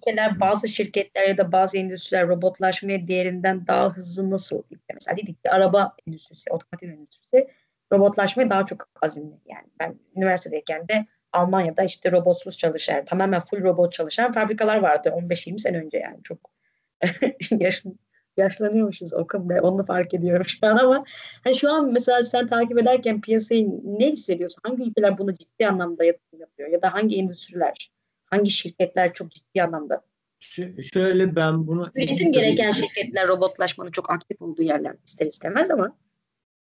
ülkeler, bazı şirketler ya da bazı endüstriler robotlaşmaya diğerinden daha hızlı nasıl mesela dedik ki araba endüstrisi, otomotiv endüstrisi robotlaşmaya daha çok azimli. Yani ben üniversitedeyken de Almanya'da işte robotsuz çalışan, tamamen full robot çalışan fabrikalar vardı 15-20 sene önce yani çok yaş, yaşlanıyormuşuz Okan Bey. Onu fark ediyorum şu an ama hani şu an mesela sen takip ederken piyasayı ne hissediyorsun? Hangi ülkeler bunu ciddi anlamda yatırım yapıyor? Ya da hangi endüstriler, hangi şirketler çok ciddi anlamda? Ş- şöyle ben bunu... Üretim gereken şirketler robotlaşmanın çok aktif olduğu yerler ister istemez ama.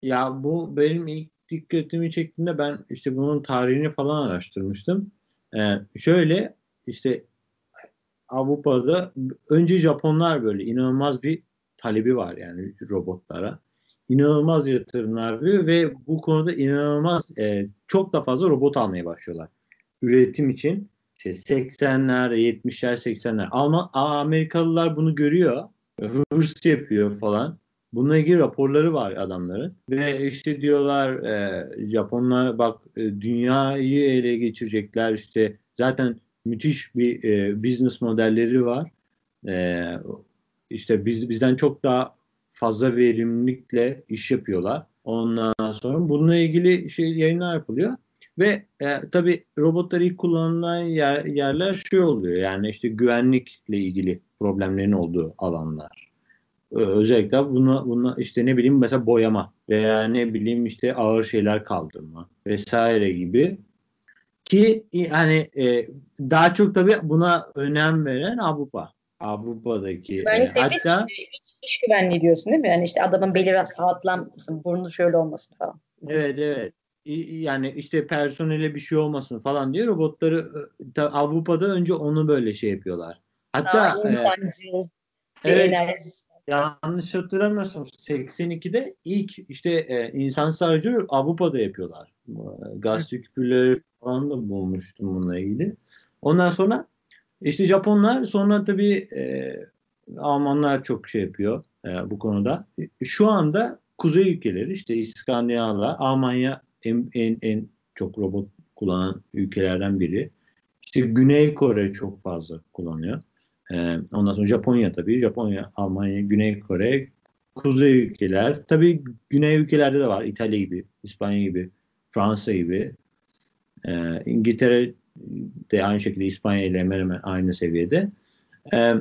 Ya bu benim ilk dikkatimi çektiğinde ben işte bunun tarihini falan araştırmıştım. Ee, şöyle işte Avrupa'da önce Japonlar böyle inanılmaz bir talebi var yani robotlara. İnanılmaz yatırımlar yapıyor ve bu konuda inanılmaz e, çok da fazla robot almaya başlıyorlar. Üretim için işte 80'lerde 70'ler 80'ler ama Amerikalılar bunu görüyor hırs yapıyor falan. Bununla ilgili raporları var adamların. Ve işte diyorlar e, Japonlar bak e, dünyayı ele geçirecekler işte zaten müthiş bir e, business modelleri var. E, işte biz bizden çok daha fazla verimlilikle iş yapıyorlar. Ondan sonra bununla ilgili şey yayınlar yapılıyor. Ve e, tabii robotlar ilk kullanılan yer, yerler şey oluyor. Yani işte güvenlikle ilgili problemlerin olduğu alanlar. Ee, özellikle buna, buna işte ne bileyim mesela boyama veya ne bileyim işte ağır şeyler kaldırma vesaire gibi ki hani e, daha çok tabii buna önem veren Avrupa. Avrupa'daki e, hatta iç, iç güvenliği diyorsun değil mi? Yani işte adamın beli biraz rahatlanmasın, burnu şöyle olmasın falan. Evet evet. Yani işte personele bir şey olmasın falan diye robotları e, Avrupa'da önce onu böyle şey yapıyorlar. Hatta Daha insancıl e, evet, enerjisi yanlış hatırlamıyorsam 82'de ilk işte e, insansız aracı Avrupa'da yapıyorlar. Gazete küpürleri falan da bulmuştum bununla ilgili. Ondan sonra işte Japonlar sonra tabii e, Almanlar çok şey yapıyor e, bu konuda. Şu anda kuzey ülkeleri işte İskandinavlar, Almanya en, en, en çok robot kullanan ülkelerden biri. İşte Güney Kore çok fazla kullanıyor. Ee, ondan sonra Japonya tabii. Japonya, Almanya, Güney Kore, kuzey ülkeler. Tabii güney ülkelerde de var. İtalya gibi, İspanya gibi, Fransa gibi. Ee, İngiltere de aynı şekilde İspanya ile hemen hemen aynı seviyede. Ee,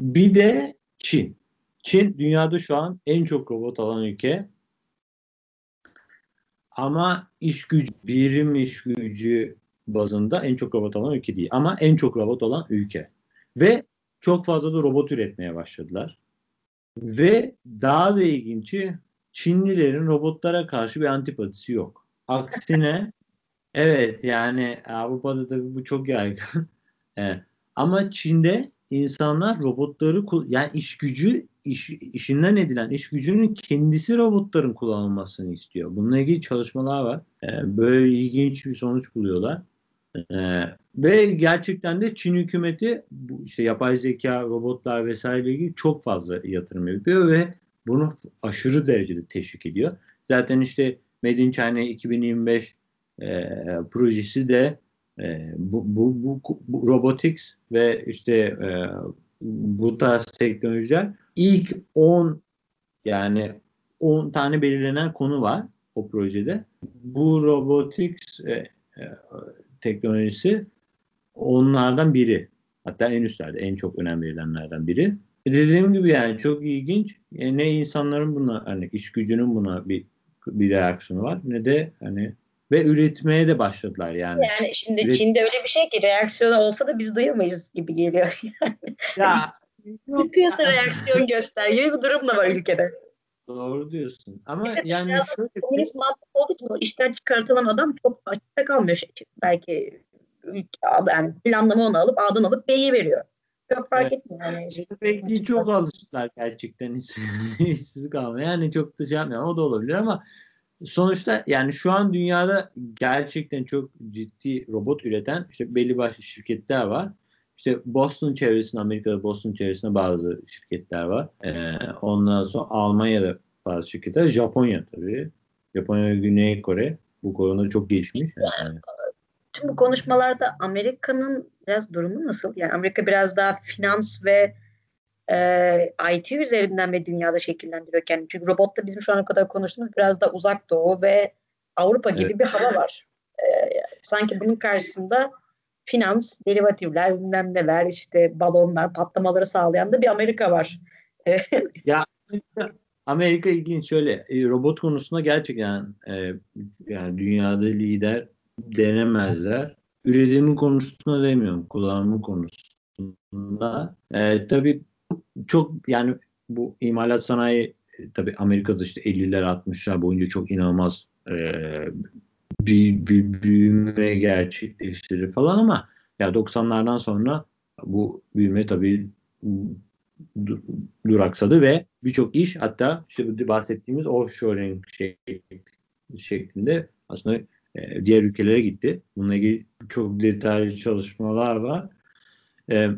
bir de Çin. Çin dünyada şu an en çok robot alan ülke. Ama iş gücü, birim iş gücü bazında en çok robot alan ülke değil. Ama en çok robot olan ülke. Ve çok fazla da robot üretmeye başladılar. Ve daha da ilginci Çinlilerin robotlara karşı bir antipatisi yok. Aksine evet yani Avrupa'da tabii bu çok yaygın. evet. Ama Çin'de insanlar robotları yani iş gücü iş, işinden edilen iş gücünün kendisi robotların kullanılmasını istiyor. Bununla ilgili çalışmalar var. Ee, böyle ilginç bir sonuç buluyorlar. Ee, ve gerçekten de Çin hükümeti bu işte yapay zeka, robotlar vesaire ilgili çok fazla yatırım yapıyor ve bunu aşırı derecede teşvik ediyor. Zaten işte Made in China 2025 e, projesi de e, bu, bu, bu, bu robotics ve işte e, bu tarz teknolojiler ilk 10 yani 10 tane belirlenen konu var o projede. Bu robotics e, e, teknolojisi onlardan biri. Hatta en üstlerde en çok önem verilenlerden biri. Dediğim gibi yani çok ilginç. E ne insanların buna hani iş gücünün buna bir bir reaksiyonu var ne de hani ve üretmeye de başladılar yani. Yani şimdi Üret... Çin'de öyle bir şey ki reaksiyonu olsa da biz duyamayız gibi geliyor. Yani. Ya Sıkıyorsa reaksiyon göster gibi bir durum da var ülkede. Doğru diyorsun. Ama evet, yani şöyle komünist mantık olduğu için o işten çıkartılan adam çok açıkta kalmıyor. Şey, belki yani planlama onu alıp A'dan alıp B'yi veriyor. Çok fark evet. etmiyor. Yani. Belki çok alıştılar gerçekten hiç, işsiz kalmaya. Yani çok da şey yapmıyor. O da olabilir ama sonuçta yani şu an dünyada gerçekten çok ciddi robot üreten işte belli başlı şirketler var. İşte Boston çevresinde, Amerika'da Boston çevresinde bazı şirketler var. Ee, ondan sonra Almanya'da bazı şirketler. Japonya tabii. Japonya ve Güney Kore bu konuda çok gelişmiş. Yani tüm bu konuşmalarda Amerika'nın biraz durumu nasıl? Yani Amerika biraz daha finans ve e, IT üzerinden ve dünyada şekillendiriyor kendini. Çünkü robotta bizim şu ana kadar konuştuğumuz biraz da uzak doğu ve Avrupa gibi evet. bir hava var. E, sanki bunun karşısında finans, derivatifler, bilmem neler, işte balonlar, patlamaları sağlayan da bir Amerika var. ya Amerika ilginç şöyle e, robot konusunda gerçekten e, yani dünyada lider denemezler. Üretimi konusunda demiyorum, kullanımı konusunda. E, tabii çok yani bu imalat sanayi e, tabii Amerika'da işte 50'ler 60'lar boyunca çok inanılmaz e, bir, bir büyüme gerçekleştirir falan ama ya 90'lardan sonra bu büyüme tabii duraksadı ve birçok iş hatta işte bu bahsettiğimiz offshoring şeklinde aslında e, diğer ülkelere gitti. Bununla ilgili çok detaylı çalışmalar var. E,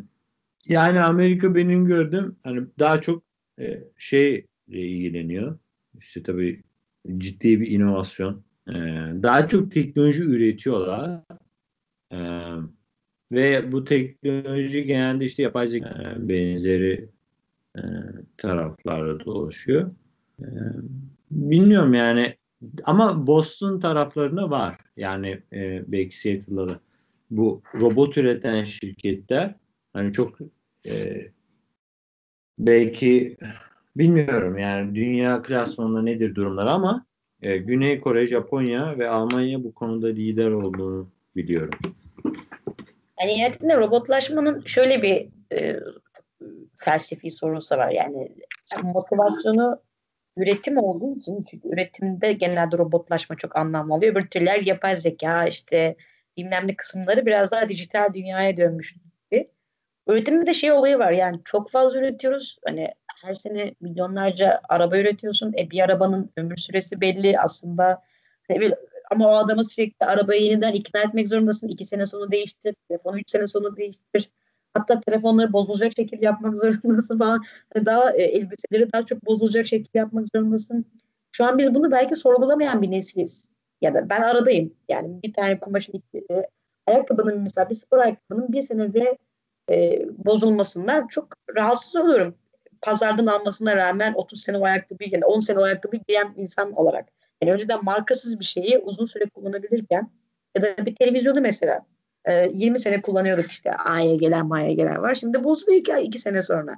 yani Amerika benim gördüğüm hani daha çok e, şeyle ilgileniyor. İşte tabii ciddi bir inovasyon. E, daha çok teknoloji üretiyorlar. E, ve bu teknoloji genelde işte yapay zeka e, benzeri e, taraflarda dolaşıyor. E, bilmiyorum yani ama Boston taraflarında var. Yani e, belki Seattle'da da. Bu robot üreten şirketler hani çok e, belki bilmiyorum yani dünya klasmanında nedir durumlar ama e, Güney Kore, Japonya ve Almanya bu konuda lider olduğunu biliyorum. Yani nihayetinde robotlaşmanın şöyle bir e, felsefi sorusu var. Yani motivasyonu üretim olduğu için çünkü üretimde genelde robotlaşma çok anlamlı oluyor. Öbür türler yapay zeka işte bilmem ne kısımları biraz daha dijital dünyaya dönmüş. Üretimde de şey olayı var yani çok fazla üretiyoruz. Hani her sene milyonlarca araba üretiyorsun. E bir arabanın ömür süresi belli aslında. Hani ama o adamı sürekli arabayı yeniden ikna etmek zorundasın. İki sene sonra değiştir. Telefonu üç sene sonra değiştir. Hatta telefonları bozulacak şekilde yapmak zorundasın falan. Hani daha e, elbiseleri daha çok bozulacak şekilde yapmak zorundasın. Şu an biz bunu belki sorgulamayan bir nesiliz. Ya da ben aradayım. Yani bir tane kumaşın ayakkabının mesela bir spor ayakkabının bir senede e, bozulmasından çok rahatsız oluyorum. Pazardan almasına rağmen 30 sene o ayakkabıyı, yani 10 sene o ayakkabıyı giyen insan olarak. Yani önceden markasız bir şeyi uzun süre kullanabilirken ya da bir televizyonu mesela 20 e, sene kullanıyorduk işte A'ya gelen Ma'ya gelen var. Şimdi bozuluyor iki, iki sene sonra.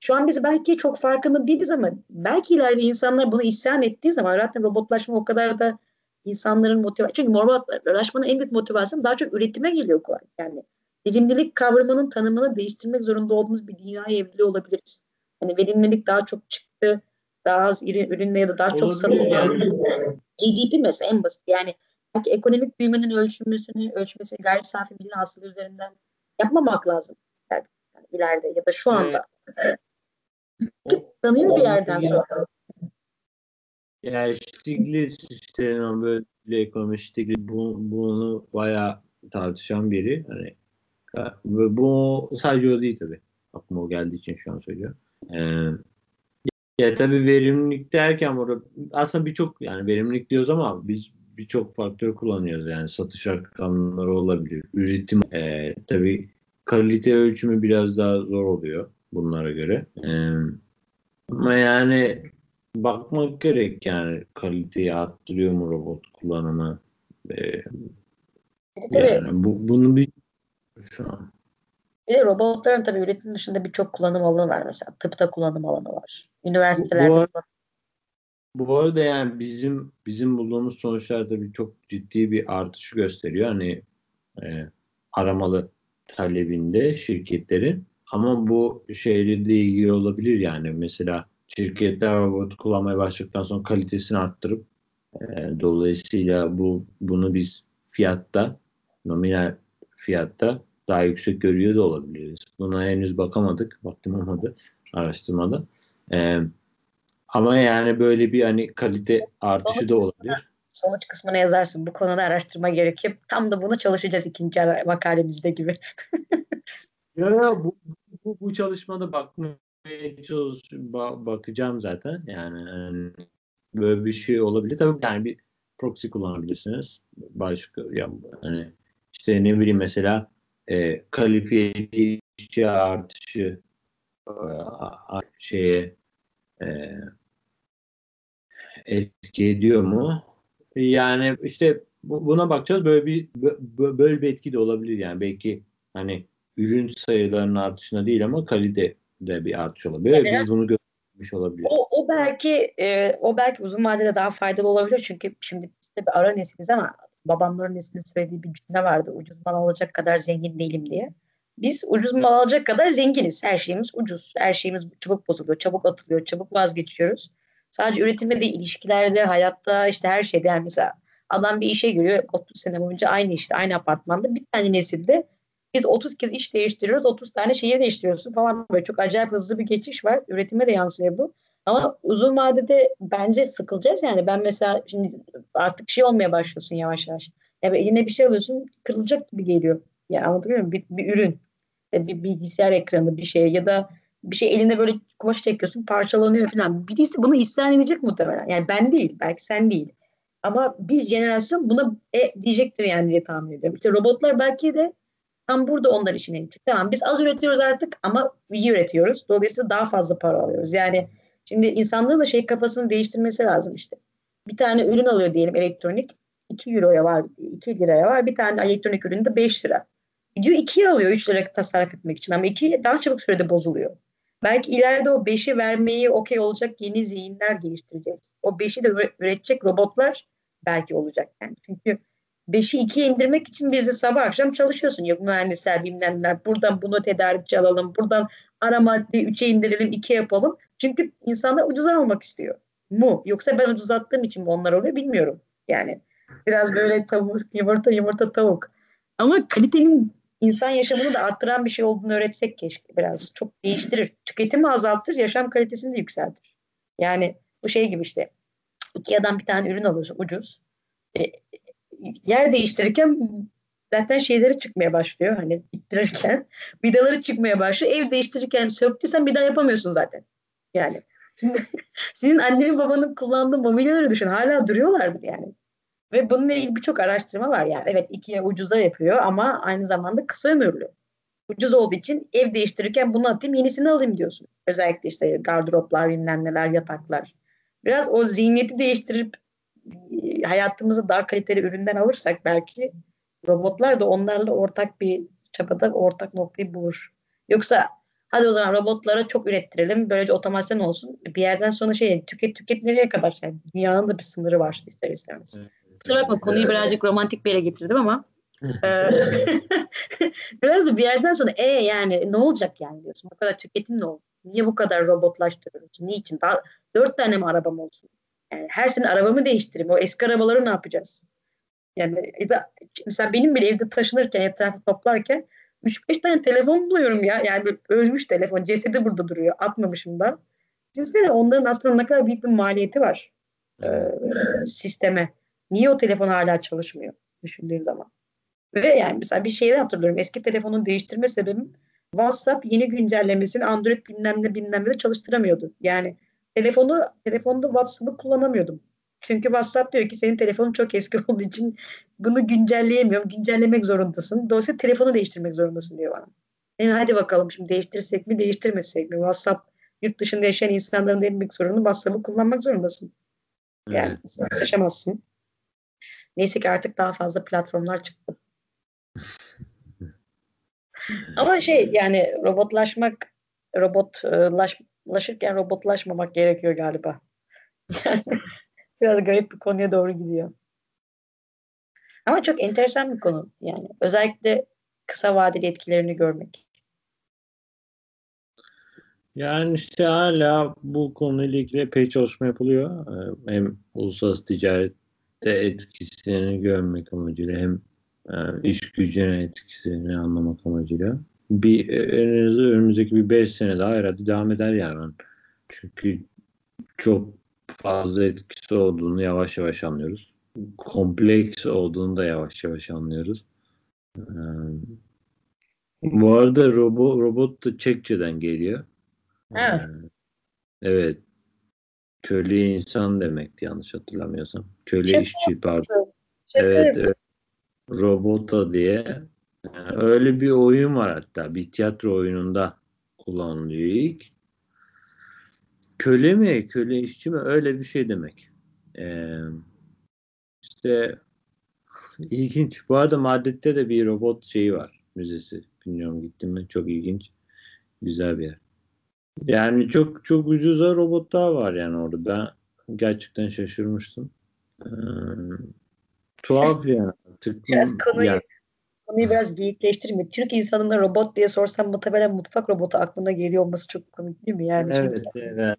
Şu an biz belki çok farkında değiliz ama belki ileride insanlar bunu isyan ettiği zaman zaten robotlaşma o kadar da insanların motivasyonu. Çünkü robotlaşmanın en büyük motivasyonu daha çok üretime geliyor kolay. Yani verimlilik kavramının tanımını değiştirmek zorunda olduğumuz bir dünyaya evriliyor olabiliriz. Yani verimlilik daha çok çıktı, daha az ürünle ya da daha çok satılıyor. GDP mesela en basit. Yani belki ekonomik büyümenin ölçülmesini, ölçmesi gayri safi milli hasılı üzerinden yapmamak lazım. Yani, yani ileride ya da şu anda. Evet. Tanıyor bir yerden sonra. Yani Stiglitz işte böyle ekonomi Stiglitz bu, bunu bayağı tartışan biri. Hani ve bu sadece o değil tabii. Aklıma o geldiği için şu an söylüyorum. Ee, ya tabii verimlilik derken burada aslında birçok yani verimlilik diyoruz ama biz birçok faktör kullanıyoruz. Yani satış rakamları olabilir. Üretim e, tabii kalite ölçümü biraz daha zor oluyor bunlara göre. E, ama yani bakmak gerek yani kaliteyi arttırıyor mu robot kullanımı. E, yani bu, bunu bir şu an. Bir de robotların tabii üretim dışında birçok kullanım alanı var mesela. Tıpta kullanım alanı var. Üniversitelerde bu, bu, bu arada yani bizim bizim bulduğumuz sonuçlar tabii çok ciddi bir artışı gösteriyor. Hani e, aramalı talebinde şirketlerin ama bu şeyle de ilgili olabilir yani mesela şirketler robot kullanmaya başladıktan sonra kalitesini arttırıp e, dolayısıyla bu bunu biz fiyatta nominal fiyatta daha yüksek görüyor da olabiliriz. Buna henüz bakamadık. Vaktim olmadı araştırmada. Ee, ama yani böyle bir hani kalite artışı da olabilir. Sonuç kısmına yazarsın. Bu konuda araştırma gerekiyor. Tam da bunu çalışacağız ikinci makalemizde gibi. ya, ya bu, bu, bu çalışmada bakmaya çalış, bakacağım zaten. Yani, yani böyle bir şey olabilir. Tabii yani bir proxy kullanabilirsiniz. Başka ya, hani işte ne bileyim mesela e, kalifiye işçi artışı e, şeye e, etki ediyor mu? Yani işte buna bakacağız. Böyle bir böyle bir etki de olabilir yani. Belki hani ürün sayılarının artışına değil ama kalite de bir artış olabilir. Yani Biz bunu görmüş olabilir. O, o belki e, o belki uzun vadede daha faydalı olabilir çünkü şimdi biz de bir ara nesiliz ama babamların neslinde söylediği bir cümle vardı. Ucuz mal alacak kadar zengin değilim diye. Biz ucuz mal alacak kadar zenginiz. Her şeyimiz ucuz. Her şeyimiz çabuk bozuluyor, çabuk atılıyor, çabuk vazgeçiyoruz. Sadece üretimde değil, ilişkilerde, hayatta işte her şeyde. Yani mesela adam bir işe giriyor 30 sene boyunca aynı işte, aynı apartmanda. Bir tane nesilde biz 30 kez iş değiştiriyoruz, 30 tane şehir değiştiriyorsun falan böyle çok acayip hızlı bir geçiş var. Üretime de yansıyor bu. Ama uzun vadede bence sıkılacağız yani. Ben mesela şimdi artık şey olmaya başlıyorsun yavaş yavaş. Yani eline bir şey alıyorsun kırılacak gibi geliyor. Ya anlatabiliyor muyum? Bir, bir ürün, bir bilgisayar ekranı bir şey ya da bir şey elinde böyle kumaş çekiyorsun parçalanıyor falan. Birisi bunu isyan edecek muhtemelen. Yani ben değil, belki sen değil. Ama bir jenerasyon buna e, diyecektir yani diye tahmin ediyorum. İşte robotlar belki de tam burada onlar için edecek. Tamam biz az üretiyoruz artık ama iyi üretiyoruz. Dolayısıyla daha fazla para alıyoruz. Yani şimdi insanlığın da şey kafasını değiştirmesi lazım işte. Bir tane ürün alıyor diyelim elektronik. 2 euroya var, 2 liraya var. Bir tane elektronik ürün de 5 lira. Gidiyor 2'ye alıyor 3 lira tasarruf etmek için ama 2 daha çabuk sürede bozuluyor. Belki ileride o 5'i vermeyi okey olacak yeni zihinler geliştireceğiz. O 5'i de üretecek robotlar belki olacak. Yani çünkü 5'i 2'ye indirmek için biz de sabah akşam çalışıyorsun. Yok mühendisler bilmem neler. Buradan bunu tedarikçi alalım. Buradan ara madde 3'e indirelim 2'ye yapalım. Çünkü insanlar ucuza almak istiyor. Mu? Yoksa ben ucuzattığım için mi onlar oluyor bilmiyorum. Yani biraz böyle tavuk, yumurta yumurta tavuk. Ama kalitenin insan yaşamını da arttıran bir şey olduğunu öğretsek keşke biraz. Çok değiştirir. Tüketimi azaltır, yaşam kalitesini de yükseltir. Yani bu şey gibi işte. Ikea'dan bir tane ürün alıyorsun ucuz. E, yer değiştirirken zaten şeyleri çıkmaya başlıyor. Hani ittirirken vidaları çıkmaya başlıyor. Ev değiştirirken söktüysen bir daha yapamıyorsun zaten. Yani şimdi senin annenin babanın kullandığı mobilyaları düşün. Hala duruyorlardır yani. Ve bununla ilgili birçok araştırma var yani. Evet ikiye ucuza yapıyor ama aynı zamanda kısa ömürlü. Ucuz olduğu için ev değiştirirken bunu atayım yenisini alayım diyorsun. Özellikle işte gardıroplar, bilmem neler, yataklar. Biraz o zihniyeti değiştirip e, hayatımızı daha kaliteli üründen alırsak belki robotlar da onlarla ortak bir çabada ortak noktayı bulur. Yoksa hadi o zaman robotlara çok ürettirelim. Böylece otomasyon olsun. Bir yerden sonra şey tüket tüket nereye kadar? Yani dünyanın da bir sınırı var ister istemez. Evet. Kusura bakma konuyu birazcık romantik bir yere getirdim ama biraz da bir yerden sonra e yani ne olacak yani diyorsun. Bu kadar tüketim ne oldu? Niye bu kadar robotlaştırıyoruz? Niçin? Daha dört tane mi arabam olsun? Yani her sene arabamı değiştireyim. O eski arabaları ne yapacağız? Yani mesela benim bile evde taşınırken etrafı toplarken 3-5 tane telefon buluyorum ya. Yani ölmüş telefon. Cesedi burada duruyor. Atmamışım da. Düşünsene onların aslında ne kadar büyük bir maliyeti var e, sisteme. Niye o telefon hala çalışmıyor düşündüğüm zaman? Ve yani mesela bir şeyi hatırlıyorum. Eski telefonun değiştirme sebebim WhatsApp yeni güncellemesini Android bilmem ne bilmem ne çalıştıramıyordu. Yani telefonu telefonda WhatsApp'ı kullanamıyordum. Çünkü WhatsApp diyor ki senin telefonun çok eski olduğu için bunu güncelleyemiyorum. Güncellemek zorundasın. Dolayısıyla telefonu değiştirmek zorundasın diyor bana. Yani hadi bakalım şimdi değiştirsek mi değiştirmesek mi? WhatsApp yurt dışında yaşayan insanların en büyük sorunu WhatsApp'ı kullanmak zorundasın. Yani evet. yaşamazsın. Neyse ki artık daha fazla platformlar çıktı. Ama şey yani robotlaşmak robotlaşırken robotlaşmamak gerekiyor galiba. Yani biraz garip bir konuya doğru gidiyor. Ama çok enteresan bir konu yani. Özellikle kısa vadeli etkilerini görmek. Yani işte hala bu konuyla ilgili epey çalışma yapılıyor. Ee, hem uluslararası ticaret de etkisini görmek amacıyla hem e, iş gücüne etkisini anlamak amacıyla bir e, önümüzdeki bir 5 sene daha herhalde devam eder yani. Çünkü çok fazla etkisi olduğunu yavaş yavaş anlıyoruz. Kompleks olduğunu da yavaş yavaş anlıyoruz. Ee, bu arada robot, robot da Çekçe'den geliyor. Evet. Evet. Köle insan demekti yanlış hatırlamıyorsam. Köle Şaka işçi pardon. Şaka evet, evet. Robota diye. Yani öyle bir oyun var hatta. Bir tiyatro oyununda kullanılıyor ilk. Köle mi? Köle işçi mi? Öyle bir şey demek. Ee, işte ilginç. Bu arada Madrid'de de bir robot şeyi var. Müzesi. Bilmiyorum gittim mi? Çok ilginç. Güzel bir yer. Yani çok çok ucuza robotlar var yani orada. Ben gerçekten şaşırmıştım. Ee, tuhaf yani. Tıklım, biraz konuyu, yani. konuyu biraz büyükleştirme. Türk insanına robot diye sorsam muhtemelen mutfak robotu aklına geliyor olması çok komik değil mi? Yani evet, çünkü, evet.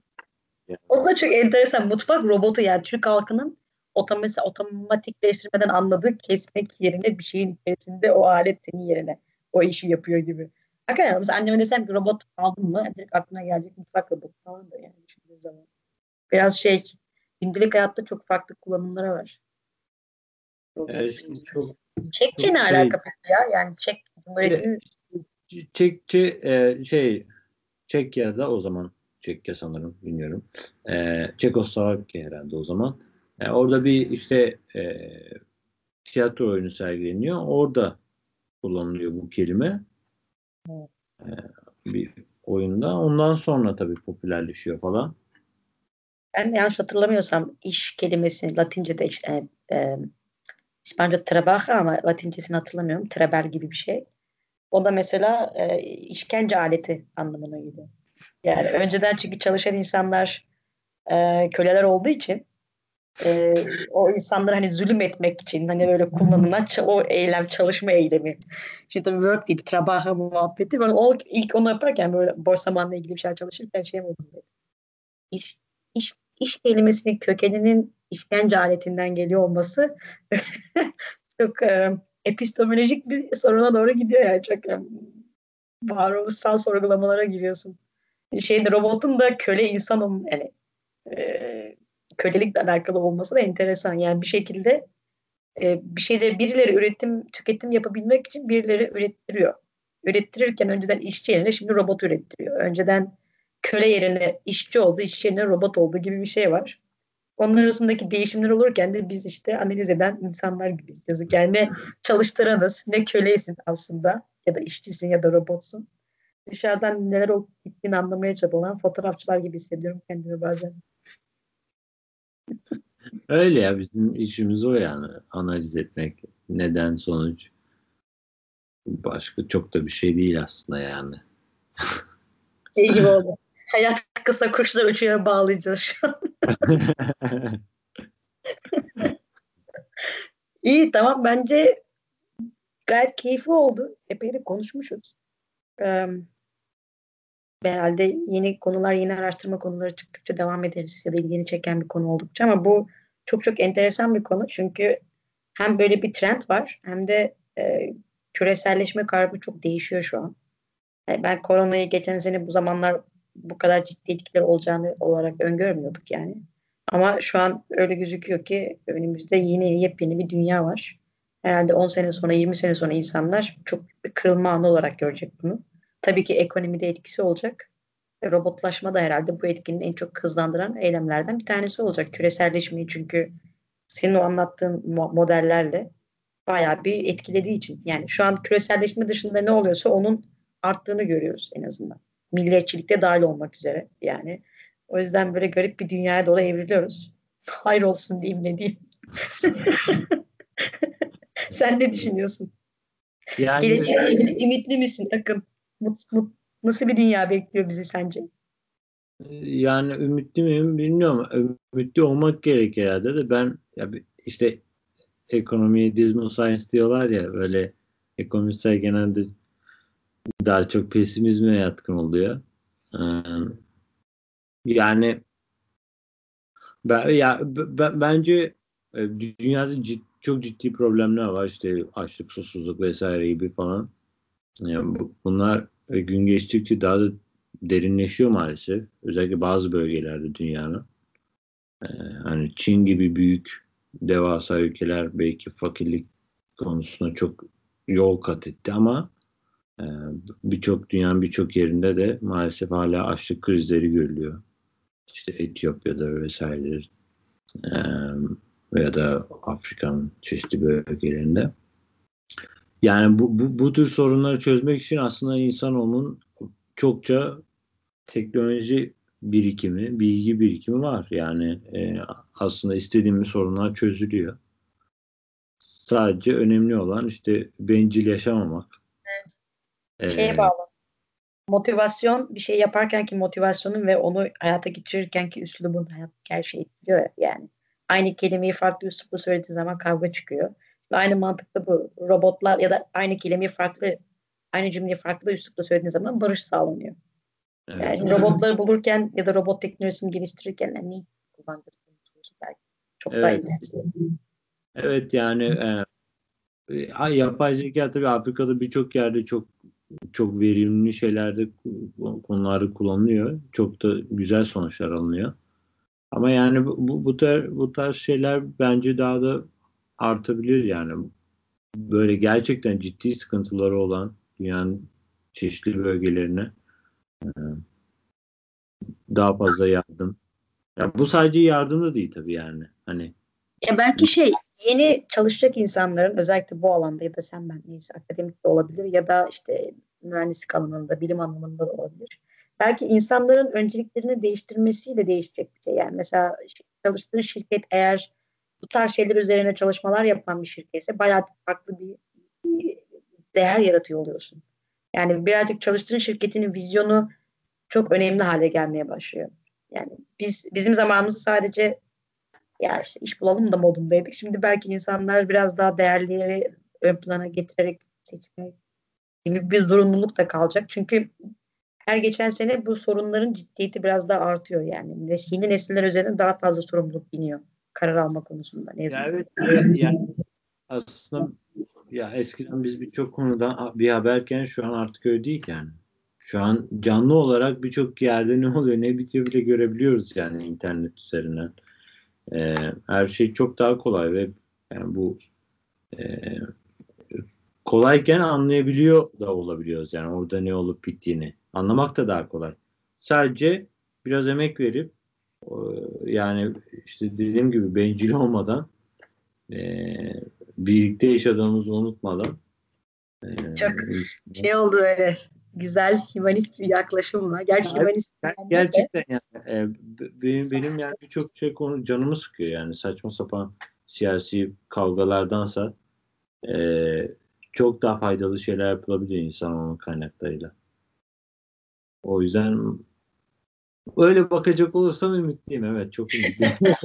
O da çok enteresan. Mutfak robotu yani Türk halkının otomatik, otomatikleştirmeden anladığı kesmek yerine bir şeyin içerisinde o alet senin yerine o işi yapıyor gibi. Hakikaten mesela anneme desem ki robot aldın mı direkt aklına gelecek mutfak robotu falan da yani düşündüğün zaman. Biraz şey gündelik hayatta çok farklı kullanımları var. Evet, çok, Çekçe ne şey, alaka peki ya? Yani Çek Cumhuriyeti Çekçi e, şey Çekya'da o zaman Çekya sanırım bilmiyorum. E, Çekoslovakya herhalde o zaman. E, orada bir işte e, tiyatro oyunu sergileniyor. Orada kullanılıyor bu kelime. Evet. E, bir oyunda. Ondan sonra tabii popülerleşiyor falan. Ben de yanlış hatırlamıyorsam iş kelimesi Latince'de işte e, e, İspanyolca trabaja ama Latincesini hatırlamıyorum. Trebel gibi bir şey. O da mesela e, işkence aleti anlamına geliyor. Yani önceden çünkü çalışan insanlar e, köleler olduğu için e, o insanları hani zulüm etmek için hani böyle kullanılan o eylem çalışma eylemi. Şimdi tabii work değil, trabaha muhabbeti. Ben o ilk onu yaparken böyle boş zamanla ilgili bir şey çalışırken şey oldu? İş, iş, iş kelimesinin kökeninin işkence aletinden geliyor olması çok e, epistemolojik bir soruna doğru gidiyor yani çok yani, varoluşsal sorgulamalara giriyorsun şeyde robotun da köle insanım yani e, kölelikle alakalı olması da enteresan. Yani bir şekilde e, bir şeyleri birileri üretim, tüketim yapabilmek için birileri ürettiriyor. Ürettirirken önceden işçi yerine şimdi robot ürettiriyor. Önceden köle yerine işçi oldu, işçi yerine robot oldu gibi bir şey var. Onun arasındaki değişimler olurken de biz işte analiz eden insanlar gibiyiz. Yani ne çalıştıranız, ne köleysin aslında ya da işçisin ya da robotsun dışarıdan neler olup gittiğini anlamaya çabalayan fotoğrafçılar gibi hissediyorum kendimi bazen. Öyle ya bizim işimiz o yani analiz etmek neden sonuç başka çok da bir şey değil aslında yani. Şey gibi oldu. Hayat kısa kuşlar uçuyor bağlayacağız şu an. İyi tamam bence gayet keyifli oldu. Epey de konuşmuşuz herhalde yeni konular, yeni araştırma konuları çıktıkça devam ederiz ya da ilgini çeken bir konu oldukça ama bu çok çok enteresan bir konu çünkü hem böyle bir trend var hem de e, küreselleşme kavramı çok değişiyor şu an. Yani e, ben koronayı geçen sene bu zamanlar bu kadar ciddi etkiler olacağını olarak öngörmüyorduk yani. Ama şu an öyle gözüküyor ki önümüzde yeni yepyeni bir dünya var. Herhalde 10 sene sonra 20 sene sonra insanlar çok bir kırılma anı olarak görecek bunu. Tabii ki ekonomide etkisi olacak. Robotlaşma da herhalde bu etkinin en çok hızlandıran eylemlerden bir tanesi olacak. Küreselleşmeyi çünkü senin o anlattığın modellerle bayağı bir etkilediği için. Yani şu an küreselleşme dışında ne oluyorsa onun arttığını görüyoruz en azından. Milliyetçilikte dahil olmak üzere yani. O yüzden böyle garip bir dünyaya doğru evriliyoruz. Hayır olsun diyeyim ne diyeyim. Sen ne düşünüyorsun? Yani... İlgili ümitli misin Akın? Mut, mut, nasıl bir dünya bekliyor bizi sence? Yani ümitli miyim bilmiyorum. Ümitli olmak gerek herhalde de ben ya işte ekonomi, dismal science diyorlar ya böyle ekonomistler genelde daha çok pesimizme yatkın oluyor. Yani ben, ya ben, bence e, dünyada cid, çok ciddi problemler var işte açlık, susuzluk vesaire gibi falan. Bunlar e, gün geçtikçe daha da derinleşiyor maalesef. Özellikle bazı bölgelerde dünyanın. Ee, hani Çin gibi büyük devasa ülkeler belki fakirlik konusunda çok yol kat etti ama e, birçok dünyanın birçok yerinde de maalesef hala açlık krizleri görülüyor. İşte Etiyopya'da vesaire e, veya da Afrika'nın çeşitli bölgelerinde. Yani bu, bu, bu tür sorunları çözmek için aslında insanoğlunun çokça teknoloji birikimi, bilgi birikimi var. Yani e, aslında istediğimiz sorunlar çözülüyor. Sadece önemli olan işte bencil yaşamamak. Evet. Ee, Şeye bağlı. Motivasyon bir şey yaparken ki motivasyonun ve onu hayata geçirirken ki üslubun her şeyi etkiliyor yani. Aynı kelimeyi farklı üslupla söylediği zaman kavga çıkıyor. Ve aynı mantıkta bu robotlar ya da aynı kelimeyi farklı aynı cümleyi farklı üslupla söylediği zaman barış sağlanıyor. Evet. Yani robotları bulurken ya da robot teknolojisini geliştirirken yani neyi kullanacağız belki. Çok evet. daha intensif. Evet yani e, e yapay zeka tabii Afrika'da birçok yerde çok çok verimli şeylerde konularda kullanılıyor. Çok da güzel sonuçlar alınıyor. Ama yani bu, bu, tarz, bu tarz şeyler bence daha da artabilir yani. Böyle gerçekten ciddi sıkıntıları olan dünyanın çeşitli bölgelerine e, daha fazla yardım. Ya bu sadece yardım da değil tabii yani. Hani ya belki şey yeni çalışacak insanların özellikle bu alanda ya da sen ben neyse akademik de olabilir ya da işte mühendislik alanında, bilim anlamında da olabilir. Belki insanların önceliklerini değiştirmesiyle değişecek bir şey. Yani mesela çalıştığın şirket eğer bu tarz şeyler üzerine çalışmalar yapan bir şirketse bayağı farklı bir, bir değer yaratıyor oluyorsun. Yani birazcık çalıştığın şirketinin vizyonu çok önemli hale gelmeye başlıyor. Yani biz bizim zamanımızda sadece ya işte iş bulalım da modundaydık. Şimdi belki insanlar biraz daha değerleri ön plana getirerek seçmek gibi bir zorunluluk da kalacak. Çünkü her geçen sene bu sorunların ciddiyeti biraz daha artıyor yani. Yeni nesiller üzerine daha fazla sorumluluk biniyor karar alma konusunda. Ne ya evet, evet yani aslında ya eskiden biz birçok konuda bir haberken şu an artık öyle değil yani. Şu an canlı olarak birçok yerde ne oluyor ne bitiyor bile görebiliyoruz yani internet üzerinden. Ee, her şey çok daha kolay ve yani bu e, kolayken anlayabiliyor da olabiliyoruz yani orada ne olup bittiğini. Anlamak da daha kolay. Sadece biraz emek verip yani işte dediğim gibi bencil olmadan e, birlikte yaşadığımızı unutmadan e, çok şey oldu öyle güzel humanist bir yaklaşımla. Gerçi yani, humanist gerçekten yani e, benim, benim yani birçok şey konu canımı sıkıyor yani saçma sapan siyasi kavgalardansa e, çok daha faydalı şeyler yapılabilir insan onun kaynaklarıyla. O yüzden öyle bakacak olursam ümitliyim. Evet çok ümitliyim.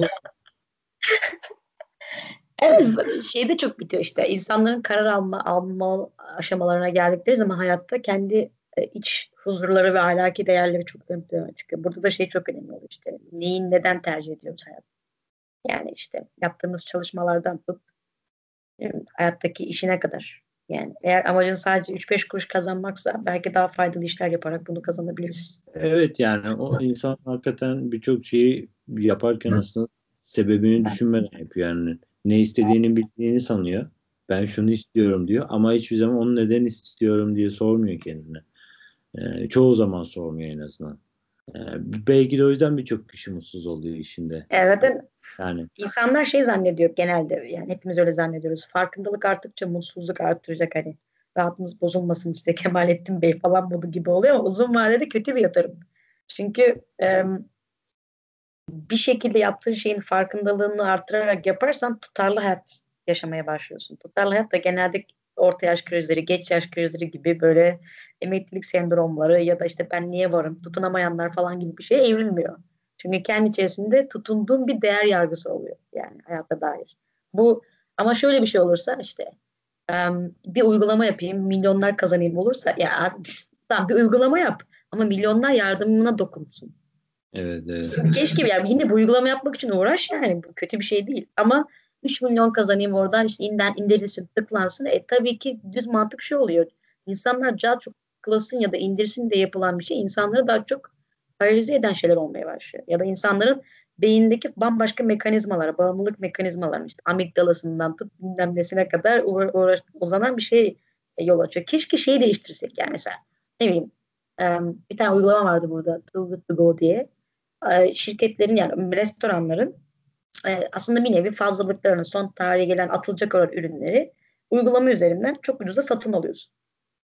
evet şey de çok bitiyor işte. İnsanların karar alma, alma aşamalarına geldikleri zaman hayatta kendi e, iç huzurları ve ahlaki değerleri çok ön plana çıkıyor. Burada da şey çok önemli oluyor işte. Neyin neden tercih ediyoruz hayat? Yani işte yaptığımız çalışmalardan tut e, hayattaki işine kadar. Yani eğer amacın sadece 3-5 kuruş kazanmaksa belki daha faydalı işler yaparak bunu kazanabiliriz. Evet yani o insan hakikaten birçok şeyi yaparken aslında sebebini düşünmeden yapıyor. Yani ne istediğini bildiğini sanıyor. Ben şunu istiyorum diyor ama hiçbir zaman onu neden istiyorum diye sormuyor kendine. Ee, çoğu zaman sormuyor en azından. Ee, belki de o yüzden birçok kişi mutsuz oluyor işinde. Evet, zaten yani. insanlar şey zannediyor genelde yani hepimiz öyle zannediyoruz. Farkındalık arttıkça mutsuzluk artıracak hani rahatımız bozulmasın işte Kemalettin Bey falan modu gibi oluyor ama uzun vadede kötü bir yatırım. Çünkü e, bir şekilde yaptığın şeyin farkındalığını artırarak yaparsan tutarlı hayat yaşamaya başlıyorsun. Tutarlı hayat da genelde orta yaş krizleri, geç yaş krizleri gibi böyle emeklilik sendromları ya da işte ben niye varım, tutunamayanlar falan gibi bir şey evrilmiyor. Çünkü kendi içerisinde tutunduğun bir değer yargısı oluyor yani hayata dair. Bu ama şöyle bir şey olursa işte bir uygulama yapayım, milyonlar kazanayım olursa ya tamam bir uygulama yap ama milyonlar yardımına dokunsun. Evet, evet. Keşke yani yine bu uygulama yapmak için uğraş yani bu kötü bir şey değil ama 3 milyon kazanayım oradan işte inden, indirilsin, tıklansın. E tabii ki düz mantık şey oluyor. İnsanlar daha çok tıklasın ya da indirsin de yapılan bir şey insanları daha çok paralize eden şeyler olmaya başlıyor. Ya da insanların beyindeki bambaşka mekanizmalara, bağımlılık mekanizmaları işte amigdalasından tut bilmem nesine kadar uğra- uğra- uzanan bir şey e, yol açıyor. Keşke şeyi değiştirsek yani mesela. Ne bileyim bir tane uygulama vardı burada Too Good To Go diye. Şirketlerin yani restoranların e, aslında bir nevi fazlalıklarını son tarihe gelen atılacak olan ürünleri uygulama üzerinden çok ucuza satın alıyorsun.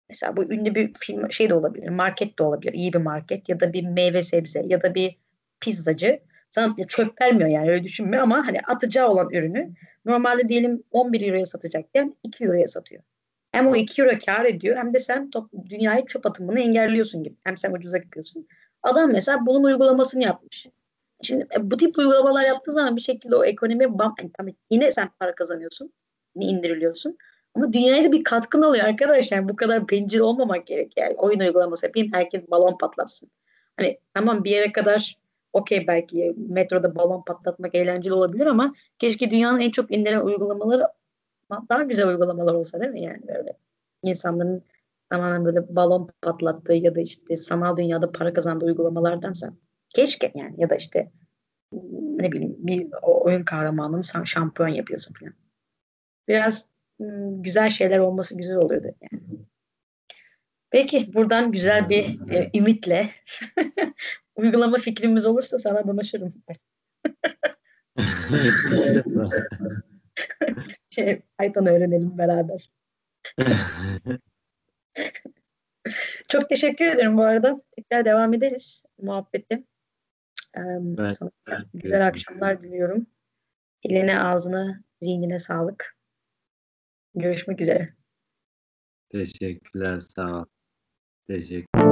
Mesela bu ünlü bir film şey de olabilir, market de olabilir, iyi bir market ya da bir meyve sebze ya da bir pizzacı sana çöp vermiyor yani öyle düşünme ama hani atacağı olan ürünü normalde diyelim 11 euroya satacakken 2 euroya satıyor. Hem o 2 euro kar ediyor hem de sen top, dünyayı çöp atımını engelliyorsun gibi. Hem sen ucuza yapıyorsun. Adam mesela bunun uygulamasını yapmış. Şimdi e, bu tip uygulamalar yaptığı zaman bir şekilde o ekonomi bam, yani tabii yine sen para kazanıyorsun. Yine indiriliyorsun. Ama dünyaya da bir katkın oluyor arkadaşlar. Bu kadar bencil olmamak gerek. Yani oyun uygulaması yapayım herkes balon patlatsın. Hani tamam bir yere kadar okey belki metroda balon patlatmak eğlenceli olabilir ama keşke dünyanın en çok indirilen uygulamaları daha güzel uygulamalar olsa değil mi yani böyle insanların tamamen böyle balon patlattığı ya da işte sanal dünyada para kazandığı uygulamalardansa keşke yani ya da işte ne bileyim bir oyun kahramanının şampiyon yapıyorsun falan. Biraz güzel şeyler olması güzel oluyordu yani. Peki buradan güzel bir e, ümitle uygulama fikrimiz olursa sana danışırım. şey, Python öğrenelim beraber. Çok teşekkür ederim bu arada. Tekrar devam ederiz muhabbeti. Evet, sana güzel akşamlar diliyorum. Eline, ağzına, zihnine sağlık. Görüşmek üzere. Teşekkürler, sağ ol. Teşekkür